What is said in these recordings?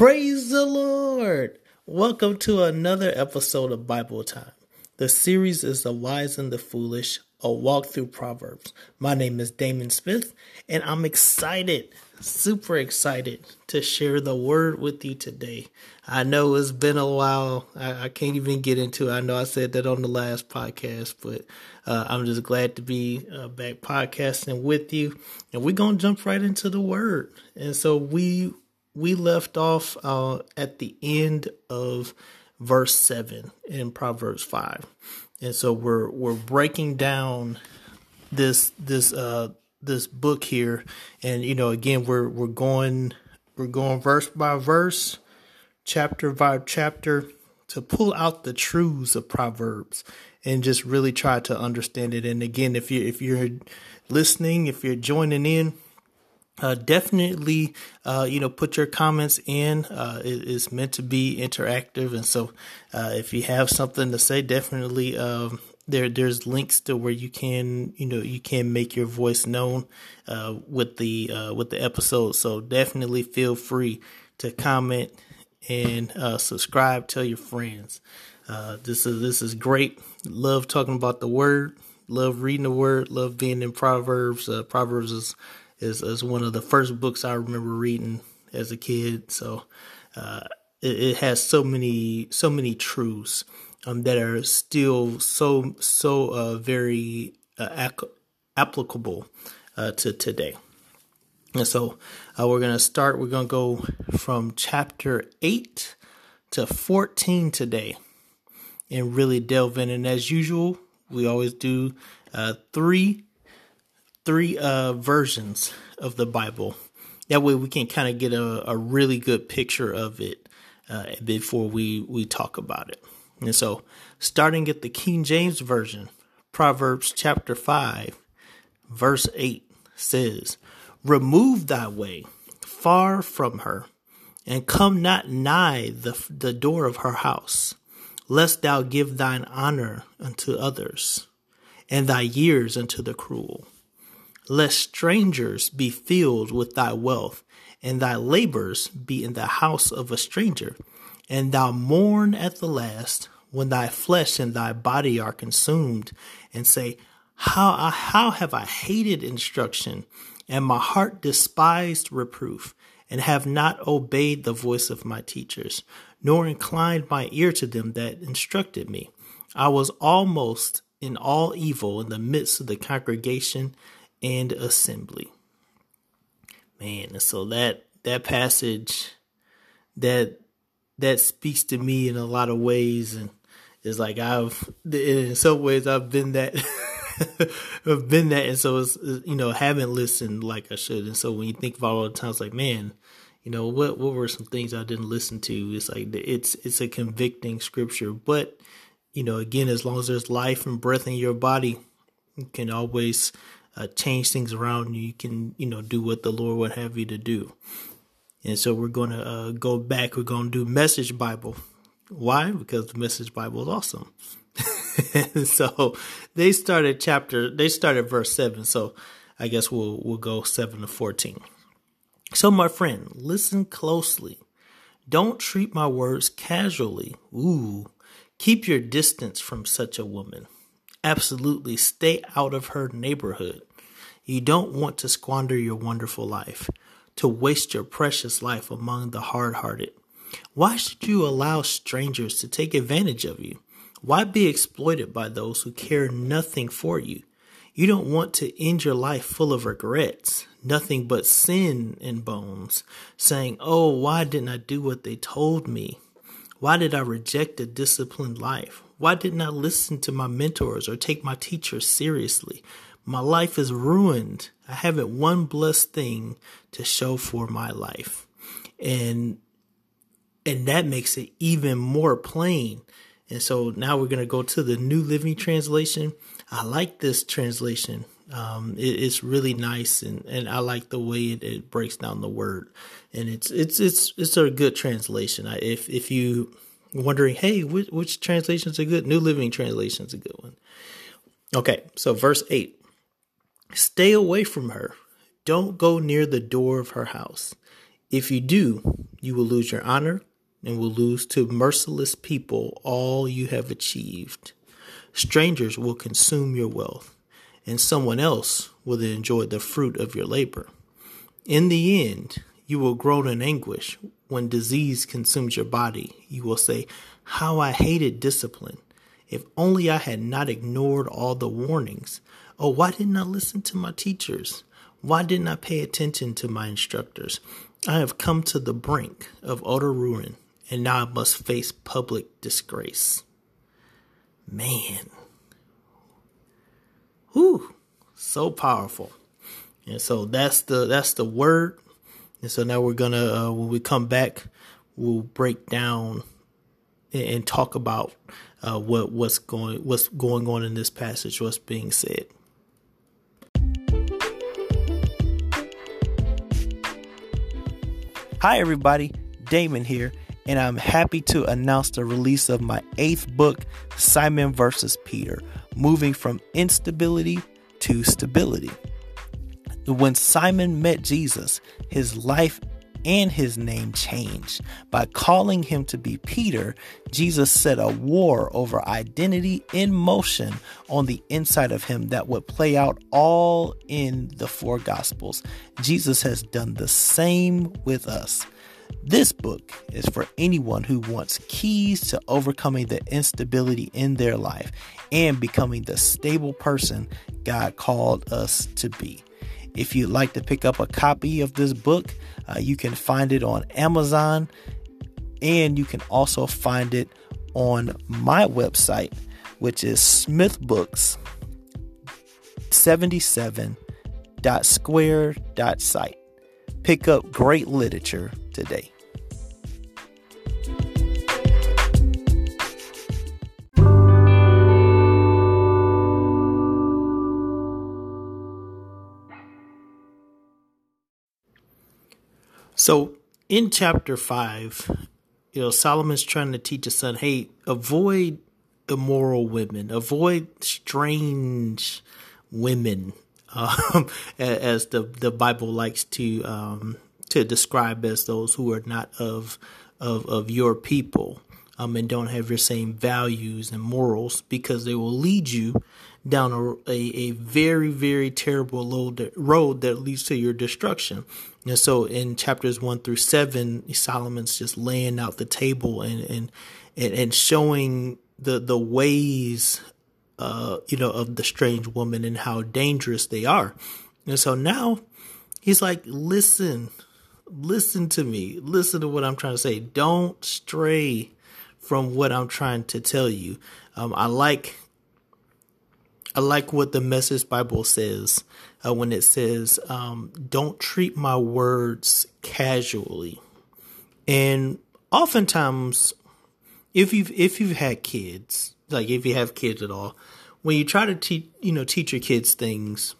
Praise the Lord! Welcome to another episode of Bible Time. The series is The Wise and the Foolish, a walk through Proverbs. My name is Damon Smith, and I'm excited, super excited to share the word with you today. I know it's been a while. I, I can't even get into it. I know I said that on the last podcast, but uh, I'm just glad to be uh, back podcasting with you. And we're going to jump right into the word. And so we we left off uh, at the end of verse 7 in Proverbs 5. And so we're we're breaking down this this uh this book here and you know again we're we're going we're going verse by verse, chapter by chapter to pull out the truths of Proverbs and just really try to understand it. And again, if you if you're listening, if you're joining in, uh, definitely, uh, you know, put your comments in. Uh, it, it's meant to be interactive, and so uh, if you have something to say, definitely um, there. There's links to where you can, you know, you can make your voice known uh, with the with the episode. So definitely feel free to comment and subscribe. Tell your friends. this is this is great. Love talking about the word. Love reading the word. Love being in Proverbs. Proverbs is is is one of the first books I remember reading as a kid. So uh, it, it, has so many so many truths um, that are still so so uh, very uh, ac- applicable uh, to today. And so uh, we're gonna start. We're gonna go from chapter eight to fourteen today, and really delve in. And as usual, we always do three three uh, versions of the Bible. That way, we can kind of get a, a, really good picture of it uh, before we we talk about it. And so, starting at the King James version, Proverbs chapter five, verse eight says, "Remove thy way far from her, and come not nigh the the door of her house, lest thou give thine honor unto others." and thy years unto the cruel lest strangers be filled with thy wealth, and thy labors be in the house of a stranger, and thou mourn at the last when thy flesh and thy body are consumed, and say, How, I, how have I hated instruction, and my heart despised reproof, and have not obeyed the voice of my teachers, nor inclined my ear to them that instructed me. I was almost in all evil in the midst of the congregation and assembly. Man, and so that that passage that that speaks to me in a lot of ways and it's like I've in some ways I've been that I've been that and so it's you know haven't listened like I should. And so when you think about all the times like man you know what what were some things I didn't listen to? It's like it's it's a convicting scripture. But you know again as long as there's life and breath in your body you can always uh, change things around you. Can, you know, do what the Lord would have you to do. And so we're going to uh, go back. We're going to do Message Bible. Why? Because the Message Bible is awesome. so they started chapter. They started verse seven. So I guess we'll we'll go seven to fourteen. So my friend, listen closely. Don't treat my words casually. Ooh, keep your distance from such a woman. Absolutely stay out of her neighborhood. You don't want to squander your wonderful life, to waste your precious life among the hard hearted. Why should you allow strangers to take advantage of you? Why be exploited by those who care nothing for you? You don't want to end your life full of regrets, nothing but sin in bones, saying, Oh, why didn't I do what they told me? Why did I reject a disciplined life? Why didn't I listen to my mentors or take my teachers seriously? My life is ruined. I haven't one blessed thing to show for my life. And and that makes it even more plain. And so now we're going to go to the New Living Translation. I like this translation. Um, it, it's really nice, and, and I like the way it, it, breaks down the word, and it's it's it's it's a good translation. I, if if you wondering, hey, which, which translation is a good? New Living Translation is a good one. Okay, so verse 8 Stay away from her. Don't go near the door of her house. If you do, you will lose your honor and will lose to merciless people all you have achieved. Strangers will consume your wealth, and someone else will enjoy the fruit of your labor. In the end, you will groan in anguish when disease consumes your body. You will say, How I hated discipline. If only I had not ignored all the warnings. Oh, why didn't I listen to my teachers? Why didn't I pay attention to my instructors? I have come to the brink of utter ruin, and now I must face public disgrace. Man. Whew. So powerful. And so that's the that's the word. And so now we're gonna uh, when we come back, we'll break down and, talk about uh, what what's going what's going on in this passage, what's being said. Hi everybody, Damon here, and I'm happy to announce the release of my eighth book, Simon versus Peter, moving from instability to stability. When Simon met Jesus, his life and his name changed. By calling him to be Peter, Jesus set a war over identity in motion on the inside of him that would play out all in the four Gospels. Jesus has done the same with us. This book is for anyone who wants keys to overcoming the instability in their life and becoming the stable person God called us to be. If you'd like to pick up a copy of this book, uh, you can find it on Amazon and you can also find it on my website, which is smithbooks77.square.site. Pick up great literature today. So in chapter five, you know, Solomon's trying to teach his son, hey, avoid immoral women, avoid strange women, um, as the the Bible likes to um, to describe as those who are not of of of your people. Um, and don't have your same values and morals because they will lead you down a, a, a very, very terrible road that leads to your destruction. And so in chapters one through seven, Solomon's just laying out the table and, and, and showing the, the ways, uh, you know, of the strange woman and how dangerous they are. And so now he's like, listen, listen to me. Listen to what I'm trying to say. Don't stray from what I'm trying to tell you. Um, I like I like what the Message Bible says uh, when it says, um, "Don't treat my words casually." And oftentimes, if you've if you've had kids, like if you have kids at all, when you try to teach you know teach your kids things,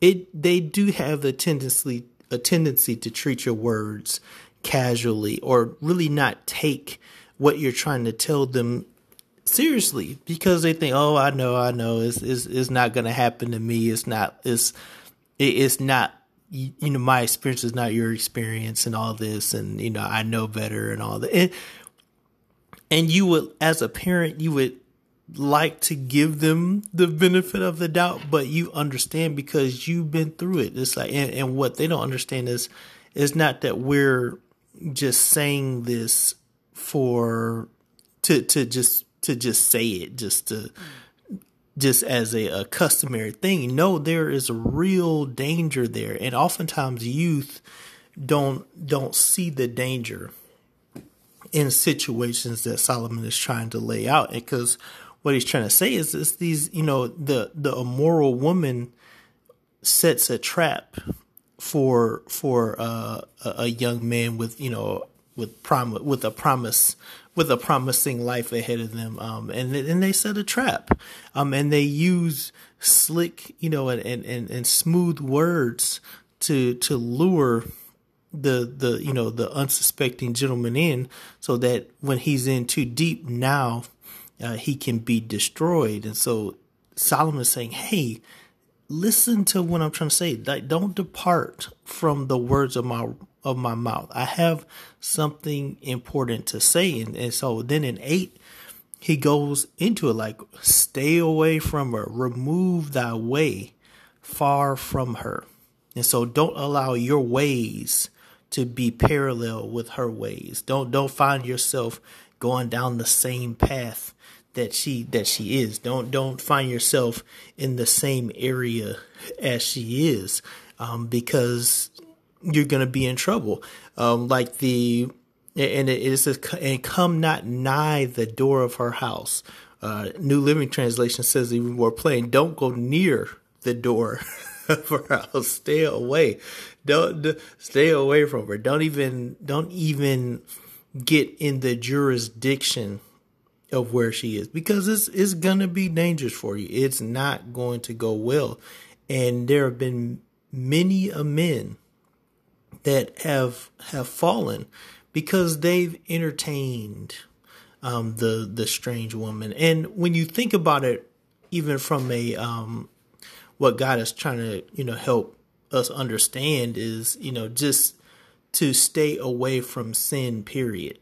it they do have a tendency a tendency to treat your words casually or really not take what you're trying to tell them seriously because they think, oh, I know, I know, it's it's, it's not going to happen to me. It's not. It's it's not. You know, my experience is not your experience, and all this, and you know, I know better, and all that. And, and you would, as a parent, you would like to give them the benefit of the doubt, but you understand because you've been through it. It's like, and, and what they don't understand is, is not that we're just saying this for to to just to just say it just to just as a, a, customary thing. No, there is a real danger there, and oftentimes youth don't don't see the danger in situations that Solomon is trying to lay out. Because what he's trying to say is, is these you know the the immoral woman sets a trap for for uh, a, a young man with you know with prom with a promise with a promising life ahead of them. Um, and and they set a trap. Um, and they use slick, you know, and, and, and smooth words to to lure the the you know the unsuspecting gentleman in, so that when he's in too deep, now uh, he can be destroyed. And so Solomon is saying, "Hey." Listen to what I'm trying to say. Like, don't depart from the words of my of my mouth. I have something important to say. And, and so then in eight, he goes into it like, stay away from her, remove thy way far from her. And so don't allow your ways to be parallel with her ways. Don't don't find yourself going down the same path that she that she is. Don't don't find yourself in the same area as she is, um, because you're gonna be in trouble. Um, like the and it says and come not nigh the door of her house. Uh, New Living Translation says even more plain, don't go near the door of her house. Stay away. Don't stay away from her. Don't even don't even get in the jurisdiction of where she is because it's it's gonna be dangerous for you. It's not going to go well. And there have been many a men that have have fallen because they've entertained um, the the strange woman. And when you think about it, even from a um, what God is trying to you know help us understand is you know just to stay away from sin. Period.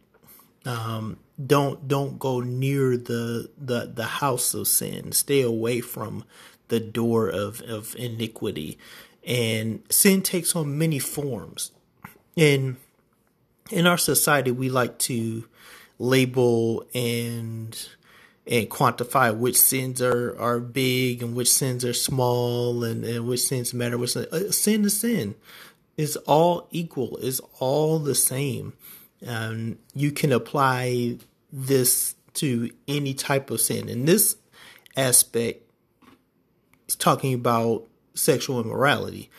Um, don't don't go near the the the house of sin. Stay away from the door of of iniquity. And sin takes on many forms. And in our society, we like to label and and quantify which sins are, are big and which sins are small and, and which sins matter. Which uh, sin is sin. All equal. It's all the same. Um, you can apply this to any type of sin. In this aspect, it's talking about sexual immorality,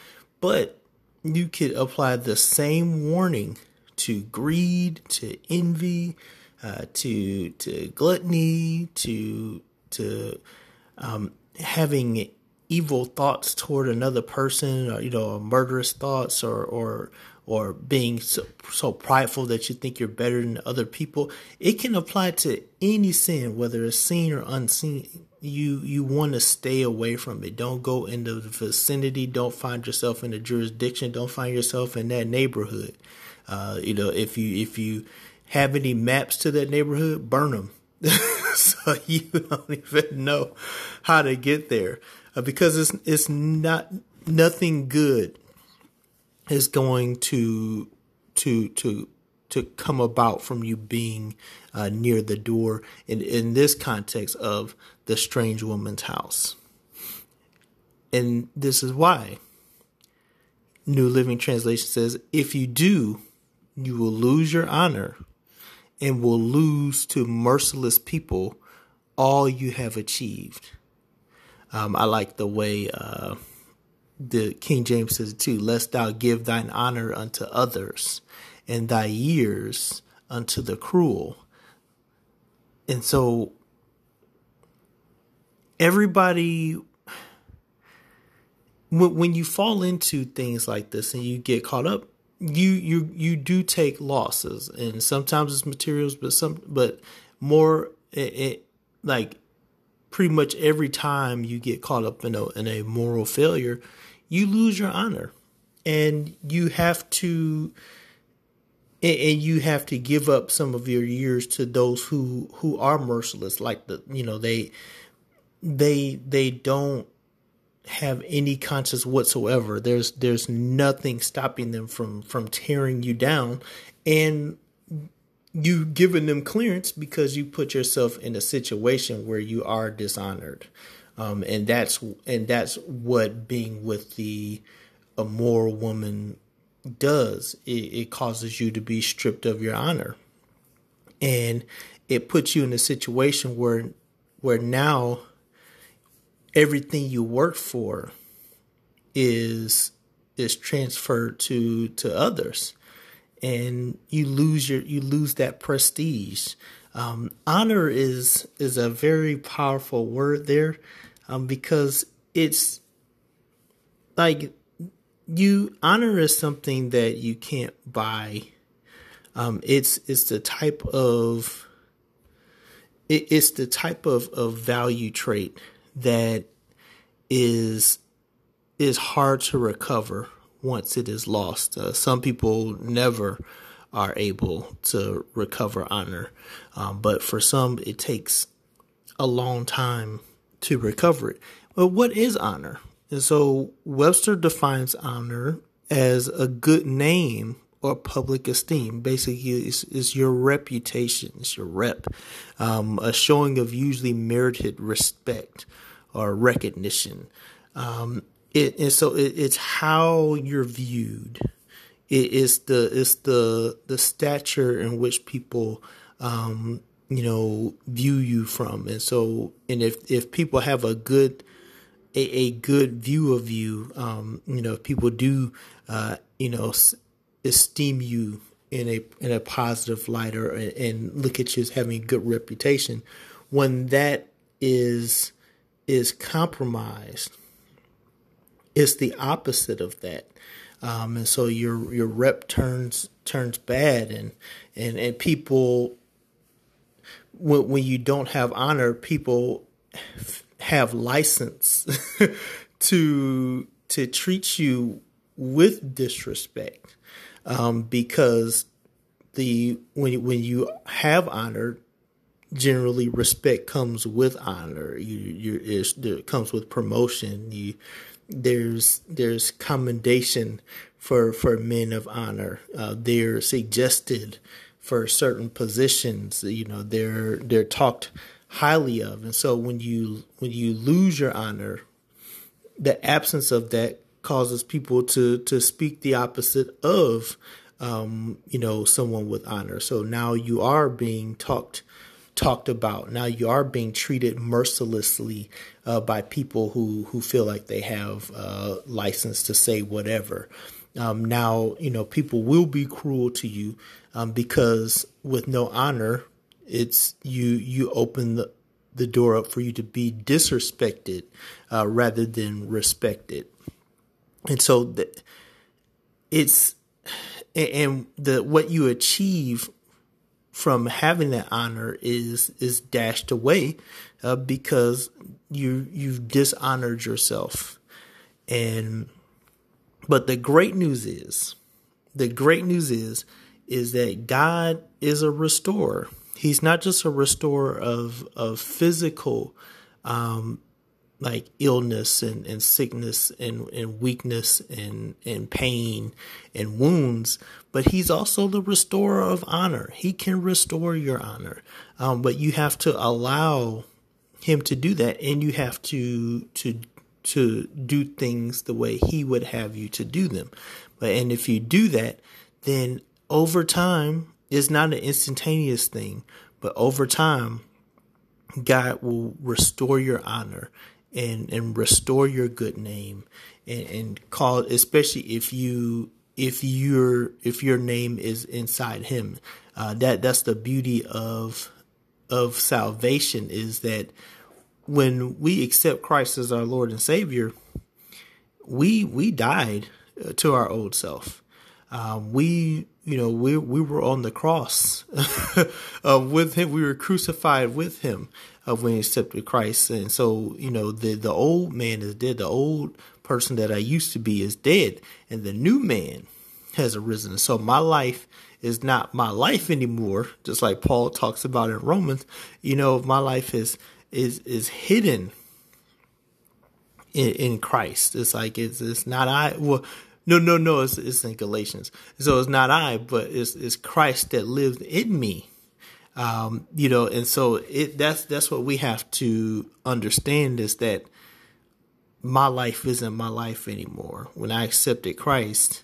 but you could apply the same warning to greed, to envy, uh, to to gluttony, to to um, having evil thoughts toward another person, or you know, murderous thoughts, or or or being so, so prideful that you think you're better than other people. It can apply to any sin, whether it's seen or unseen. You you want to stay away from it. Don't go in the vicinity. Don't find yourself in the jurisdiction. Don't find yourself in that neighborhood. Uh, you know, if you if you have any maps to that neighborhood, burn them. so you don't even know how to get there uh, because it's it's not nothing good is going to to to to come about from you being uh, near the door in in this context of the strange woman's house. And this is why new living translation says if you do you will lose your honor and will lose to merciless people all you have achieved. Um, i like the way uh, the King James says it too, lest thou give thine honor unto others and thy years unto the cruel. And so everybody when, you fall into things like this and you get caught up, you you you do take losses and sometimes it's materials but some but more it, it like pretty much every time you get caught up in a in a moral failure you lose your honor and you have to and you have to give up some of your years to those who who are merciless like the you know they they they don't have any conscience whatsoever. There's there's nothing stopping them from from tearing you down. And you giving them clearance because you put yourself in a situation where you are dishonored. Um, and that's and that's what being with the immoral woman does. It, it causes you to be stripped of your honor, and it puts you in a situation where where now everything you work for is is transferred to to others and you lose your you lose that prestige um, honor is is a very powerful word there um, because it's like you honor is something that you can't buy. Um, it's it's the type of it, it's the type of, of value trait that is is hard to recover once it is lost. Uh, some people never are able to recover honor, um, but for some, it takes a long time to recover it. But what is honor? And so Webster defines honor as a good name or public esteem. Basically, it's, it's your reputation, it's your rep, um, a showing of usually merited respect or recognition. Um, it, and so it, it's how you're viewed. It is the it's the the stature in which people um, you know view you from, and so and if if people have a good a, a good view of you, um, you know, if people do uh, you know esteem you in a in a positive light or and look at you as having a good reputation, when that is is compromised, it's the opposite of that. Um, and so your your rep turns turns bad, and and and people when when you don't have honor, people have license to to treat you with disrespect um, because the when when you have honor, generally respect comes with honor. You you it comes with promotion. You there's there's commendation for for men of honor. Uh, they're suggested for certain positions. You know, they're they're talked highly of, and so when you when you lose your honor, the absence of that causes people to to speak the opposite of um, you know someone with honor. So now you are being talked talked about. Now you are being treated mercilessly uh, by people who who feel like they have uh, license to say whatever. Um, now you know people will be cruel to you um, because with no honor, it's you you open the the door up for you to be disrespected uh, rather than respected, and so the, it's and the what you achieve from having that honor is is dashed away uh, because you you've dishonored yourself and but the great news is the great news is is that God is a restorer. He's not just a restorer of of physical um, like illness and, and sickness and, and weakness and, and pain and wounds, but he's also the restorer of honor. He can restore your honor. Um, but you have to allow him to do that and you have to to to do things the way he would have you to do them. But and if you do that, then over time it's not an instantaneous thing, but over time God will restore your honor and and restore your good name and, and call especially if you if your if your name is inside him. Uh, that that's the beauty of of salvation is that when we accept Christ as our Lord and Savior we we died uh, to our old self um, we you know we we were on the cross uh, with him we were crucified with him of when he accepted Christ. And so, you know, the the old man is dead. The old person that I used to be is dead, and the new man has arisen. So my life is not my life anymore, just like Paul talks about in Romans. You know, my life is is is hidden in, in Christ. It's like it's it's not I. Well, no, no, no. It's it's in Galatians. So it's not I, but it's it's Christ that lives in me. Um, you know, and so it that's that's what we have to understand is that my life isn't my life anymore. When I accepted Christ,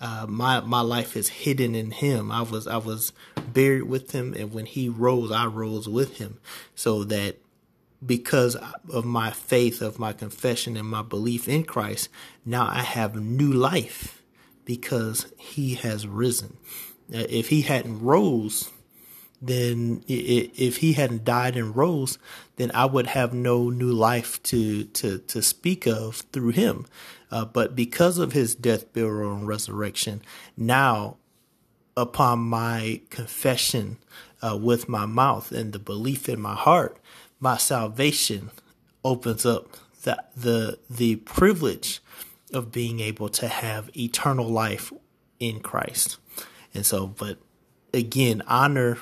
uh, my my life is hidden in Him. I was I was buried with Him, and when He rose, I rose with Him. So that because of my faith, of my confession, and my belief in Christ, now I have new life because He has risen. If He hadn't rose, then if he hadn't died and rose, then I would have no new life to to to speak of through him. Uh, but because of his death, burial, and resurrection, now upon my confession uh, with my mouth and the belief in my heart, my salvation opens up the the the privilege of being able to have eternal life in Christ. And so, but again, honor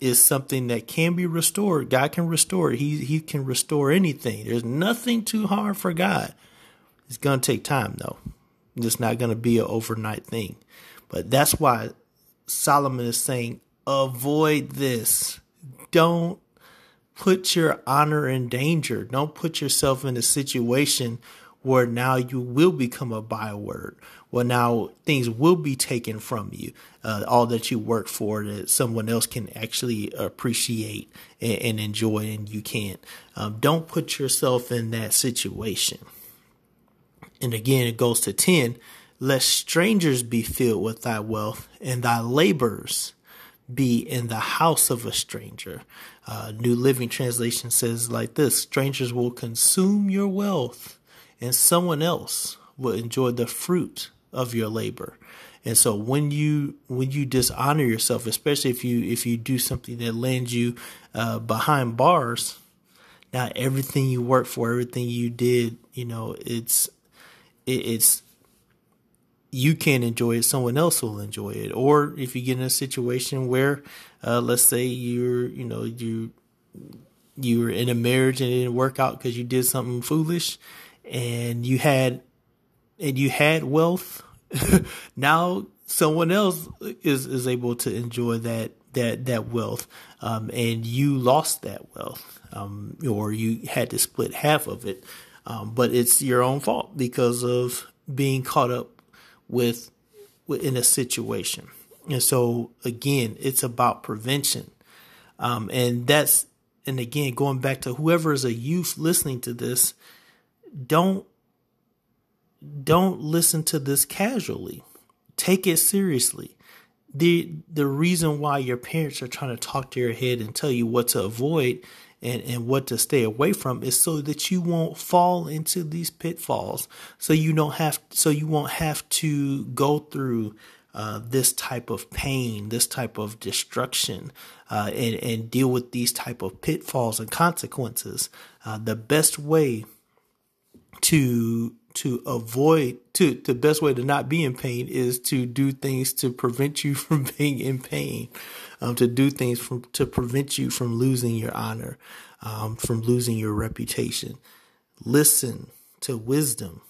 is something that can be restored. God can restore it. He he can restore anything. There's nothing too hard for God. It's gonna take time though. It's not gonna be an overnight thing. But that's why Solomon is saying, avoid this. Don't put your honor in danger. Don't put yourself in a situation where now you will become a byword. Well, now things will be taken from you. Uh, all that you work for that someone else can actually appreciate and, and enjoy, and you can't. Um, don't put yourself in that situation. And again, it goes to 10 let strangers be filled with thy wealth, and thy labors be in the house of a stranger. Uh, New Living Translation says like this Strangers will consume your wealth and someone else will enjoy the fruit of your labor. And so when you when you dishonor yourself, especially if you if you do something that lands you uh, behind bars, now everything you work for, everything you did, you know, it's it, it's you can't enjoy it, someone else will enjoy it. Or if you get in a situation where, uh, let's say you're, you know, you you were in a marriage and it didn't work out because you did something foolish, and you had and you had wealth, now someone else is is able to enjoy that that that wealth, um, and you lost that wealth, um, or you had to split half of it. Um, but it's your own fault because of being caught up with in a situation. And so again, it's about prevention, um, and that's and again going back to whoever is a youth listening to this don't don't listen to this casually. Take it seriously. The the reason why your parents are trying to talk to your head and tell you what to avoid and, and what to stay away from is so that you won't fall into these pitfalls. So you don't have so you won't have to go through uh, this type of pain, this type of destruction, uh, and, and deal with these type of pitfalls and consequences. Uh, the best way to to avoid to the best way to not be in pain is to do things to prevent you from being in pain um, to do things from to prevent you from losing your honor um, from losing your reputation. Listen to wisdom.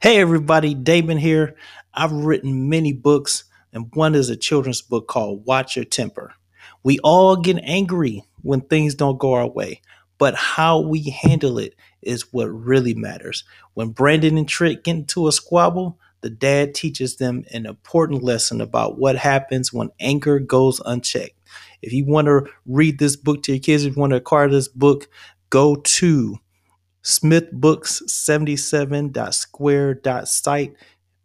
Hey everybody damon here. I've written many books and one is a children's book called watch your temper. We all get angry when things don't go our way but how we handle it is what really matters. When Brandon and Trick get into a squabble, the dad teaches them an important lesson about what happens when anger goes unchecked. If you want to read this book to your kids, if you want to acquire this book, go to smithbooks77.square.site,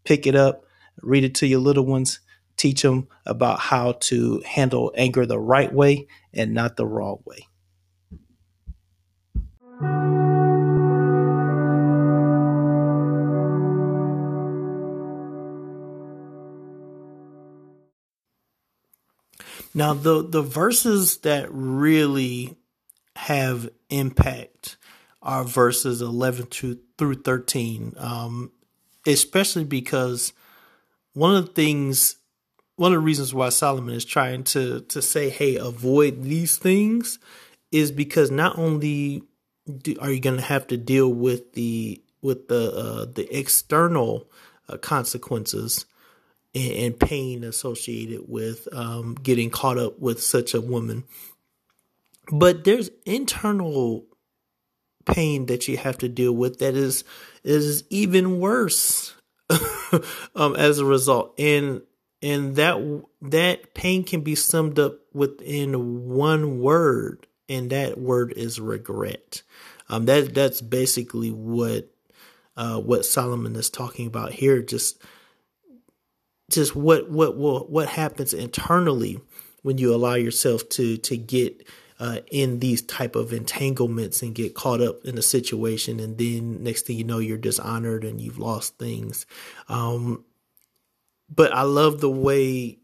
pick it up, read it to your little ones, teach them about how to handle anger the right way and not the wrong way. Now the the verses that really have impact are verses 11 to, through 13 um, especially because one of the things one of the reasons why Solomon is trying to to say hey avoid these things is because not only do, are you going to have to deal with the with the uh, the external uh, consequences and, and, pain associated with um, getting caught up with such a woman, but there's internal pain that you have to deal with that is is even worse um, as a result, and and that that pain can be summed up within one word and that word is regret. Um, that that's basically what uh, what Solomon is talking about here. Just just what what what what happens internally when you allow yourself to to get uh, in these type of entanglements and get caught up in a situation, and then next thing you know, you're dishonored and you've lost things. Um, but I love the way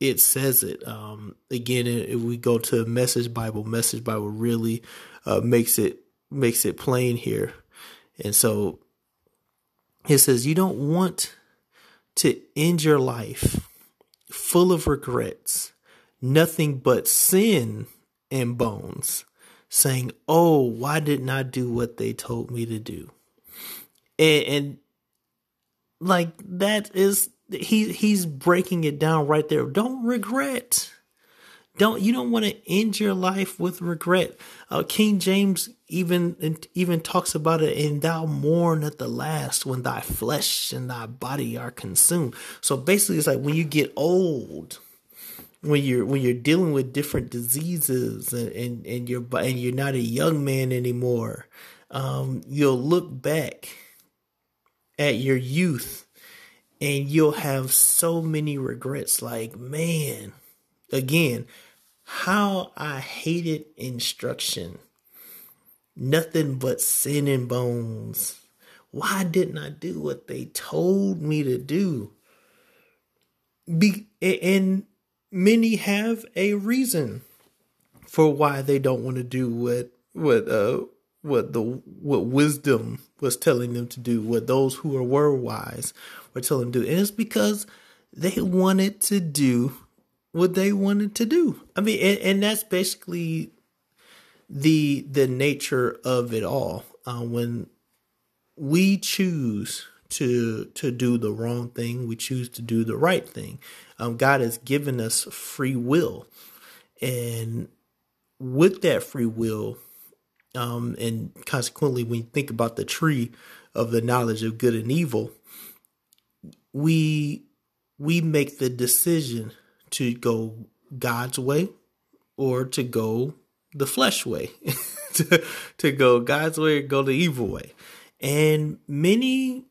it says it. Um, again, if we go to Message Bible, Message Bible really uh, makes it makes it plain here. And so it says, you don't want to end your life full of regrets, nothing but sin and bones, saying, Oh, why didn't I do what they told me to do? And, and like that is he he's breaking it down right there. Don't regret. Don't you don't want to end your life with regret. Uh, King James even even talks about it, and thou mourn at the last when thy flesh and thy body are consumed. So basically, it's like when you get old, when you're when you're dealing with different diseases, and and, and you're and you're not a young man anymore. Um, you'll look back at your youth, and you'll have so many regrets. Like man, again how I hated instruction. Nothing but sin and bones. Why didn't I do what they told me to do? Be, and many have a reason for why they don't want to do what what uh what the what wisdom was telling them to do, what those who were wise were telling them to do. And it's because they wanted to do what they wanted to do. I mean, and, and that's basically the the nature of it all. Uh, when we choose to to do the wrong thing, we choose to do the right thing. Um, God has given us free will, and with that free will, um, and consequently, when you think about the tree of the knowledge of good and evil, we we make the decision to go God's way or to go the flesh way, to, to go God's way or go the evil way. And many,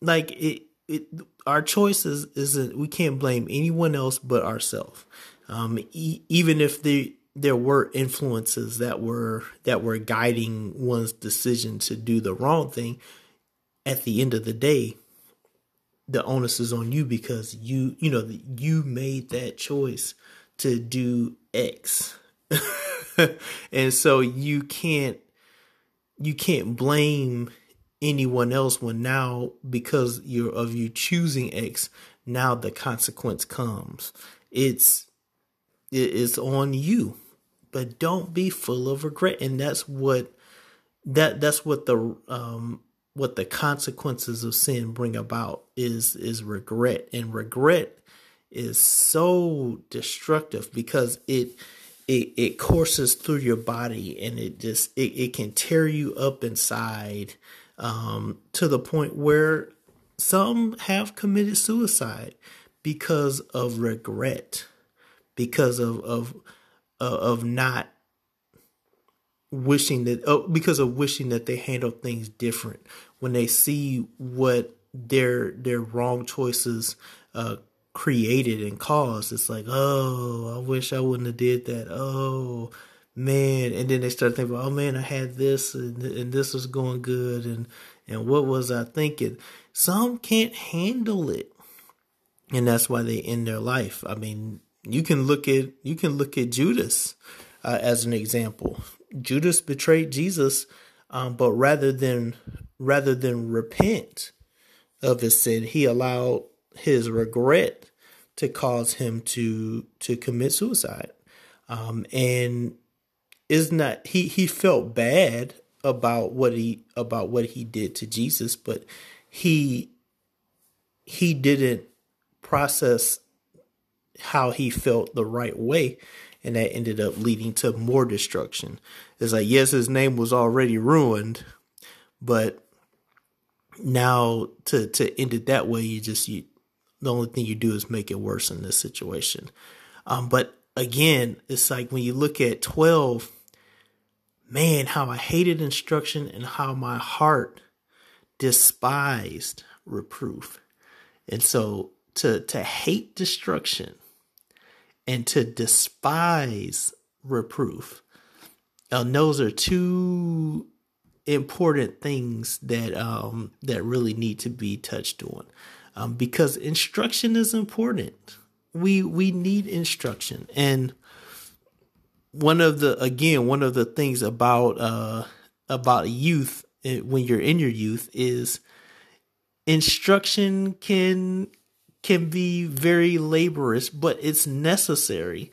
like it, it our choices isn't, we can't blame anyone else but ourselves. Um, e- even if the, there were influences that were, that were guiding one's decision to do the wrong thing, at the end of the day, the onus is on you because you you know you made that choice to do X. and so you can't you can't blame anyone else when now because you're of you choosing X, now the consequence comes. It's it's on you. But don't be full of regret. And that's what that that's what the um what the consequences of sin bring about is is regret. And regret is so destructive because it it it courses through your body and it just it, it can tear you up inside um, to the point where some have committed suicide because of regret because of of of not wishing that oh, because of wishing that they handled things different when they see what their their wrong choices uh, created and caused it's like oh i wish i wouldn't have did that. Oh man. And then they start thinking oh man i had this and, and this was going good and and what was i thinking? Some can't handle it. And that's why they end their life. I mean you can look at you can look at judas uh, as an example. Judas betrayed Jesus, um, but rather than rather than repent of his sin, he allowed his regret to cause him to to commit suicide. Um, and is not he he felt bad about what he about what he did to Jesus, but he he didn't process how he felt the right way and that ended up leading to more destruction. It's like yes, his name was already ruined, but now to to end it that way, you just you the only thing you do is make it worse in this situation. Um, but again, it's like when you look at twelve, man, how I hated instruction and how my heart despised reproof, and so to to hate destruction and to despise reproof. And those are two important things that um, that really need to be touched on, um, because instruction is important. We we need instruction, and one of the again one of the things about uh, about youth when you're in your youth is instruction can can be very laborious, but it's necessary.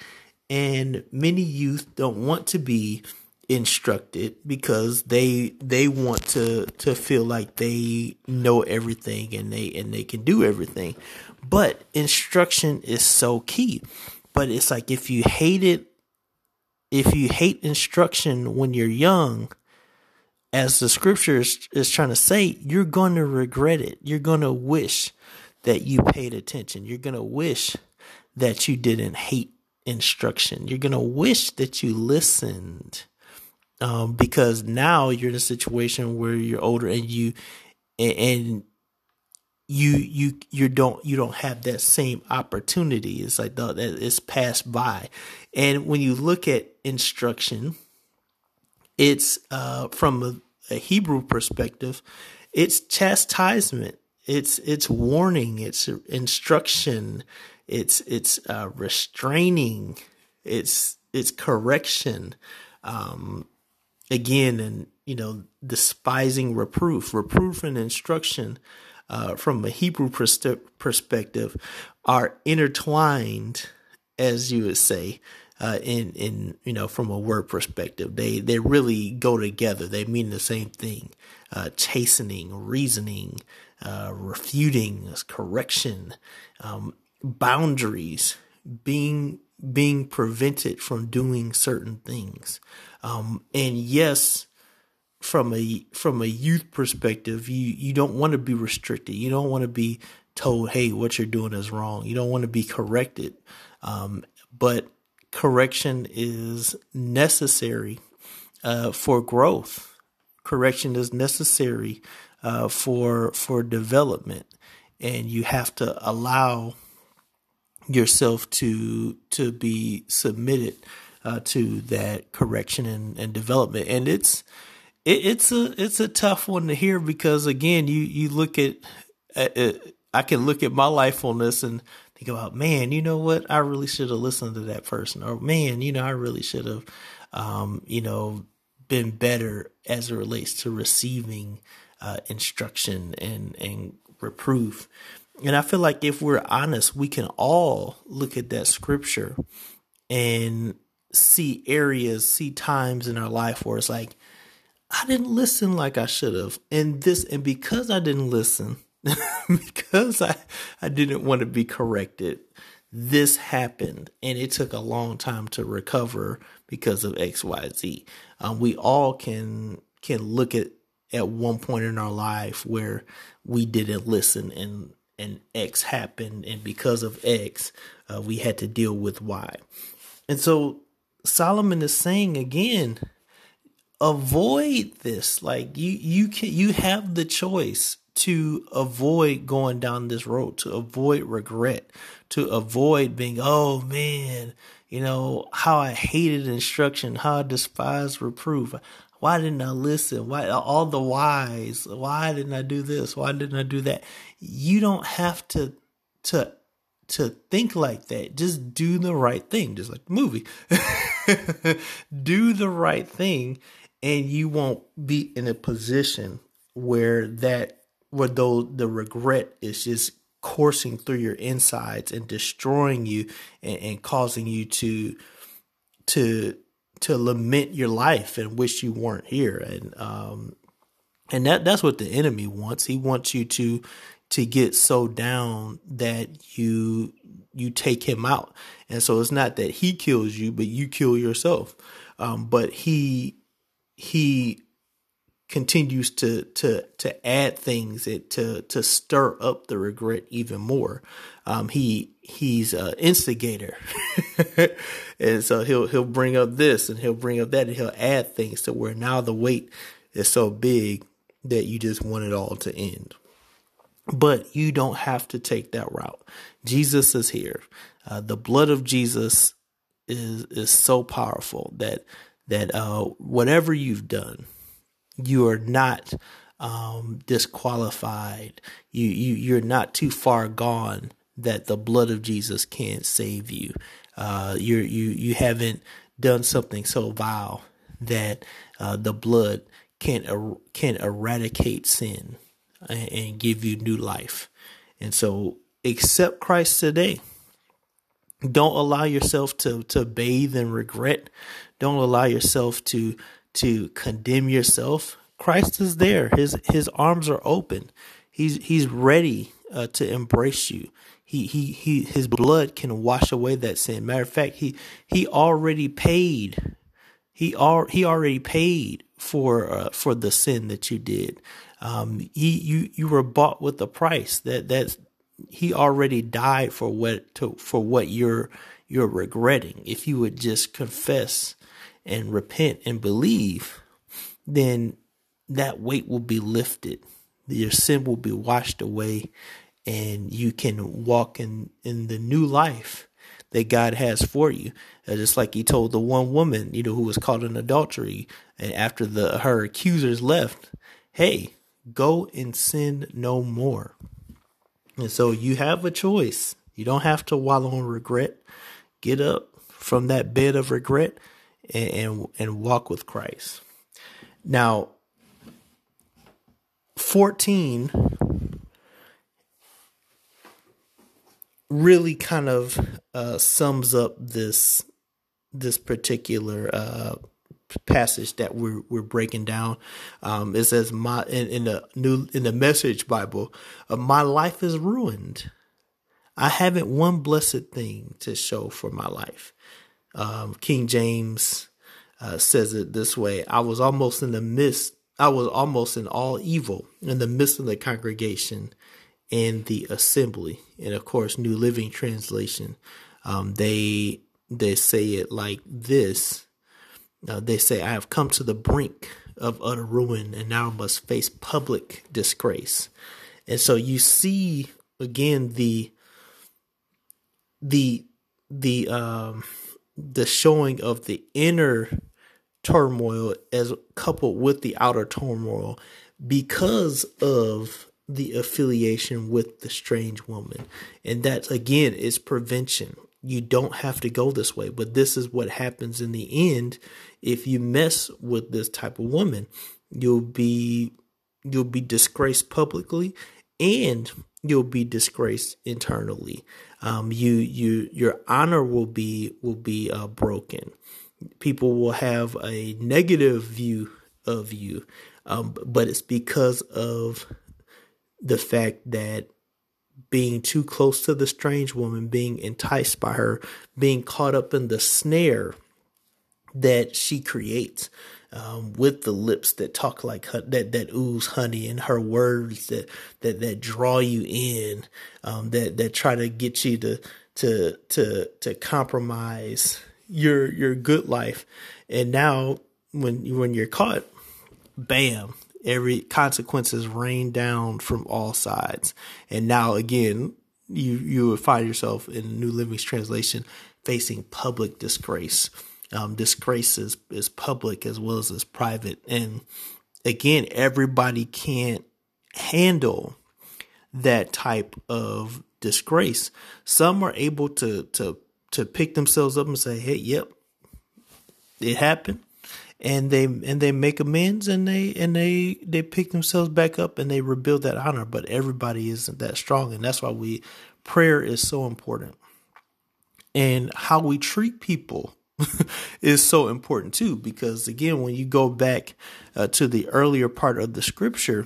And many youth don't want to be instructed because they they want to to feel like they know everything and they and they can do everything. But instruction is so key. But it's like if you hate it if you hate instruction when you're young, as the scripture is, is trying to say, you're going to regret it. You're going to wish that you paid attention. You're going to wish that you didn't hate instruction. You're going to wish that you listened. Um, because now you're in a situation where you're older and you and, and you you you don't you don't have that same opportunity. It's like the, it's passed by, and when you look at instruction, it's uh, from a, a Hebrew perspective, it's chastisement, it's it's warning, it's instruction, it's it's uh, restraining, it's it's correction. Um, again, and you know, despising reproof, reproof and instruction. Uh, from a Hebrew pers- perspective, are intertwined, as you would say, uh, in in you know from a word perspective. They they really go together. They mean the same thing. Uh, chastening, reasoning, uh, refuting, correction, um, boundaries, being being prevented from doing certain things. Um, and yes, from a from a youth perspective, you you don't want to be restricted. You don't want to be told, "Hey, what you're doing is wrong." You don't want to be corrected. Um, but correction is necessary uh, for growth. Correction is necessary uh, for for development, and you have to allow yourself to to be submitted uh, to that correction and, and development. And it's it, it's a it's a tough one to hear because again, you you look at, at I can look at my life on this and think about, man, you know what? I really should have listened to that person. Or man, you know, I really should have, um, you know, been better as it relates to receiving uh, instruction and, and reproof. And I feel like if we're honest, we can all look at that scripture and see areas, see times in our life where it's like, I didn't listen like I should have. And this, and because I didn't listen, because I, I didn't want to be corrected. This happened and it took a long time to recover because of XYZ. Um, we all can can look at at one point in our life where we didn't listen and and X happened and because of X uh, we had to deal with Y. And so Solomon is saying again avoid this like you you can you have the choice to avoid going down this road, to avoid regret, to avoid being, oh man, you know, how I hated instruction, how I despised reproof. Why didn't I listen? Why all the whys? Why didn't I do this? Why didn't I do that? You don't have to to to think like that. Just do the right thing, just like the movie. do the right thing, and you won't be in a position where that where though the regret is just coursing through your insides and destroying you and, and causing you to to to lament your life and wish you weren't here. And um and that that's what the enemy wants. He wants you to to get so down that you you take him out. And so it's not that he kills you but you kill yourself. Um but he he continues to to to add things it, to to stir up the regret even more. Um, he he's an instigator, and so he'll he'll bring up this and he'll bring up that and he'll add things to where now the weight is so big that you just want it all to end. But you don't have to take that route. Jesus is here. Uh, the blood of Jesus is is so powerful that that uh, whatever you've done, you are not um, disqualified. You you you're not too far gone that the blood of Jesus can't save you. Uh, you you you haven't done something so vile that uh, the blood can er, can eradicate sin and, and give you new life. And so accept Christ today. Don't allow yourself to to bathe in regret. Don't allow yourself to to condemn yourself. Christ is there. His his arms are open. He's he's ready uh, to embrace you. He he he his blood can wash away that sin. Matter of fact, he he already paid. He al- he already paid for uh, for the sin that you did. Um, he you you were bought with a price. That that's he already died for what to, for what you're you're regretting. If you would just confess and repent and believe, then that weight will be lifted. Your sin will be washed away and you can walk in, in the new life that God has for you. Uh, just like he told the one woman, you know, who was caught in adultery and after the her accusers left, hey, go and sin no more. And so you have a choice. You don't have to wallow in regret. Get up from that bed of regret and, and, and walk with Christ. Now, 14 really kind of uh, sums up this this particular uh, passage that we're we're breaking down. Um, it says my in, in, the new in the Message Bible, uh, my life is ruined. I haven't one blessed thing to show for my life. Um, King James uh, says it this way: I was almost in the midst. I was almost in all evil in the midst of the congregation and the assembly. And of course, New Living Translation, um, they they say it like this uh, they say, I have come to the brink of utter ruin and now must face public disgrace. And so you see again the the the um the showing of the inner turmoil as coupled with the outer turmoil because of the affiliation with the strange woman. And that again is prevention you don't have to go this way. But this is what happens in the end if you mess with this type of woman. You'll be you'll be disgraced publicly and you'll be disgraced internally. Um, you you your honor will be will be uh, broken. People will have a negative view of you, um, but it's because of the fact that being too close to the strange woman, being enticed by her, being caught up in the snare that she creates. Um, with the lips that talk like that that ooze honey and her words that that that draw you in um, that that try to get you to to to to compromise your your good life and now when when you're caught bam every consequences rain down from all sides. And now again, you you would find yourself in New Living Translation facing public disgrace. Um, disgrace is, is public as well as is private. And again, everybody can't handle that type of disgrace. Some are able to to to pick themselves up and say, "Hey, yep, it happened and they and they make amends and they and they they pick themselves back up and they rebuild that honor but everybody isn't that strong and that's why we prayer is so important and how we treat people is so important too because again when you go back uh, to the earlier part of the scripture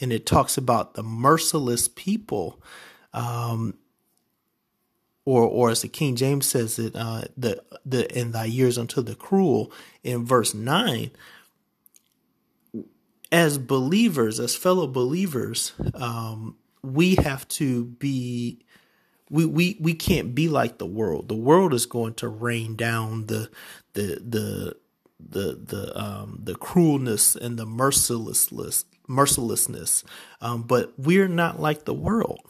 and it talks about the merciless people um, or or as the King James says it, uh, the the in thy years unto the cruel in verse nine. As believers, as fellow believers, um, we have to be. We, we we can't be like the world. The world is going to rain down the the the the the um the cruelness and the mercilessness mercilessness um but we're not like the world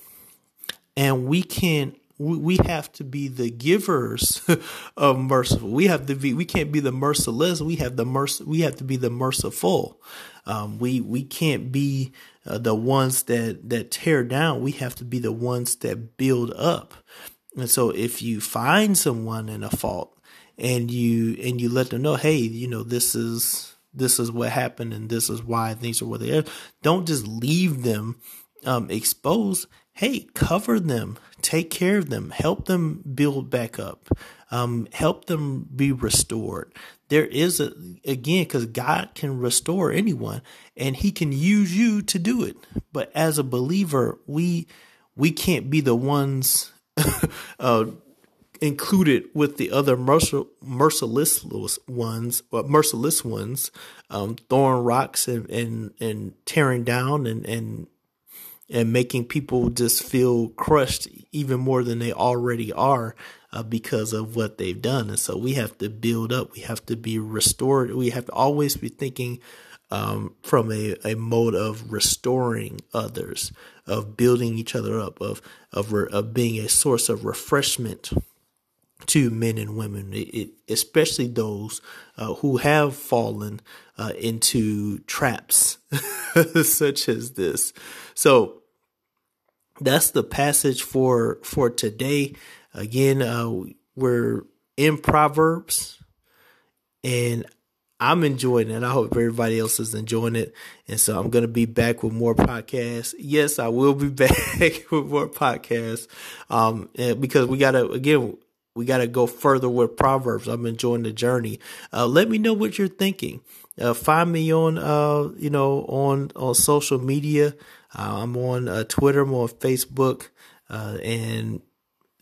and we can we we have to be the givers of merciful. We have to be. We can't be the merciless. We have the merc. We have to be the merciful. Um, we we can't be uh, the ones that that tear down. We have to be the ones that build up. And so, if you find someone in a fault and you and you let them know, hey, you know, this is this is what happened and this is why things are what they are. Don't just leave them um, exposed. Hey, cover them, take care of them, help them build back up, um, help them be restored. There is a, again, because God can restore anyone and he can use you to do it. But as a believer, we, we can't be the ones, uh, included with the other mercil- merciless ones, or merciless ones, um, throwing rocks and, and, and tearing down and, and, and making people just feel crushed even more than they already are uh, because of what they've done. And so we have to build up. We have to be restored. We have to always be thinking um, from a, a mode of restoring others, of building each other up, of of, re- of being a source of refreshment to men and women, it, it, especially those uh, who have fallen uh, into traps such as this. So that's the passage for for today. Again, uh, we're in Proverbs, and I'm enjoying it. I hope everybody else is enjoying it. And so I'm going to be back with more podcasts. Yes, I will be back with more podcasts. Um, because we got to, again, we got to go further with Proverbs. I'm enjoying the journey. Uh, let me know what you're thinking. Uh, find me on, uh, you know, on, on social media. Uh, I'm on uh, Twitter, I'm on Facebook, uh, and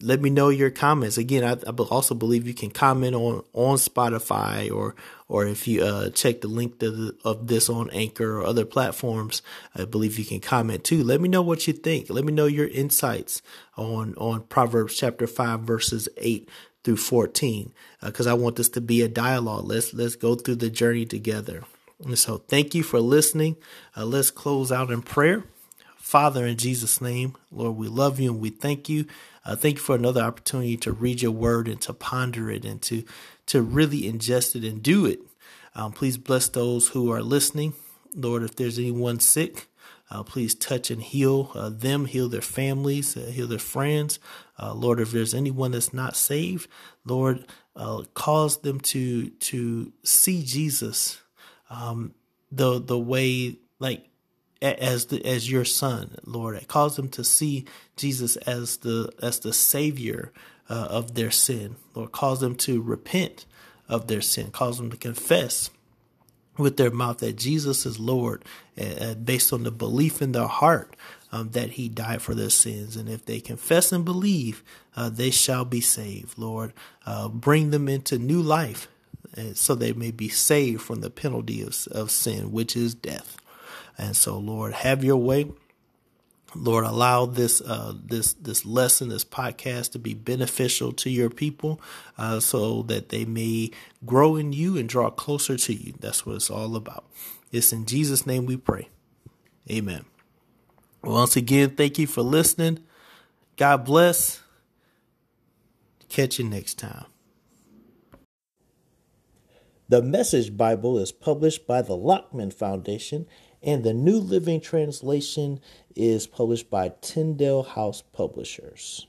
let me know your comments. Again, I, I, also believe you can comment on on Spotify or or if you uh, check the link the, of this on Anchor or other platforms, I believe you can comment too. Let me know what you think. Let me know your insights on on Proverbs chapter five verses eight through fourteen, because uh, I want this to be a dialogue. Let's let's go through the journey together. And so, thank you for listening. Uh, let's close out in prayer. Father, in Jesus' name, Lord, we love you and we thank you. Uh, thank you for another opportunity to read your word and to ponder it and to to really ingest it and do it. Um, please bless those who are listening. Lord, if there's anyone sick, uh, please touch and heal uh, them, heal their families, uh, heal their friends. Uh, Lord, if there's anyone that's not saved, Lord, uh, cause them to to see Jesus um, the the way like as the as your son, Lord. Cause them to see Jesus as the as the Savior uh, of their sin. Lord, cause them to repent of their sin. Cause them to confess with their mouth that Jesus is Lord, uh, based on the belief in their heart um, that He died for their sins. And if they confess and believe, uh, they shall be saved. Lord, uh, bring them into new life. Uh, so they may be saved from the penalty of, of sin, which is death. And so, Lord, have your way. Lord, allow this uh, this this lesson, this podcast, to be beneficial to your people, uh, so that they may grow in you and draw closer to you. That's what it's all about. It's in Jesus' name we pray. Amen. Once again, thank you for listening. God bless. Catch you next time. The Message Bible is published by the Lockman Foundation and the New Living Translation is published by Tyndale House Publishers.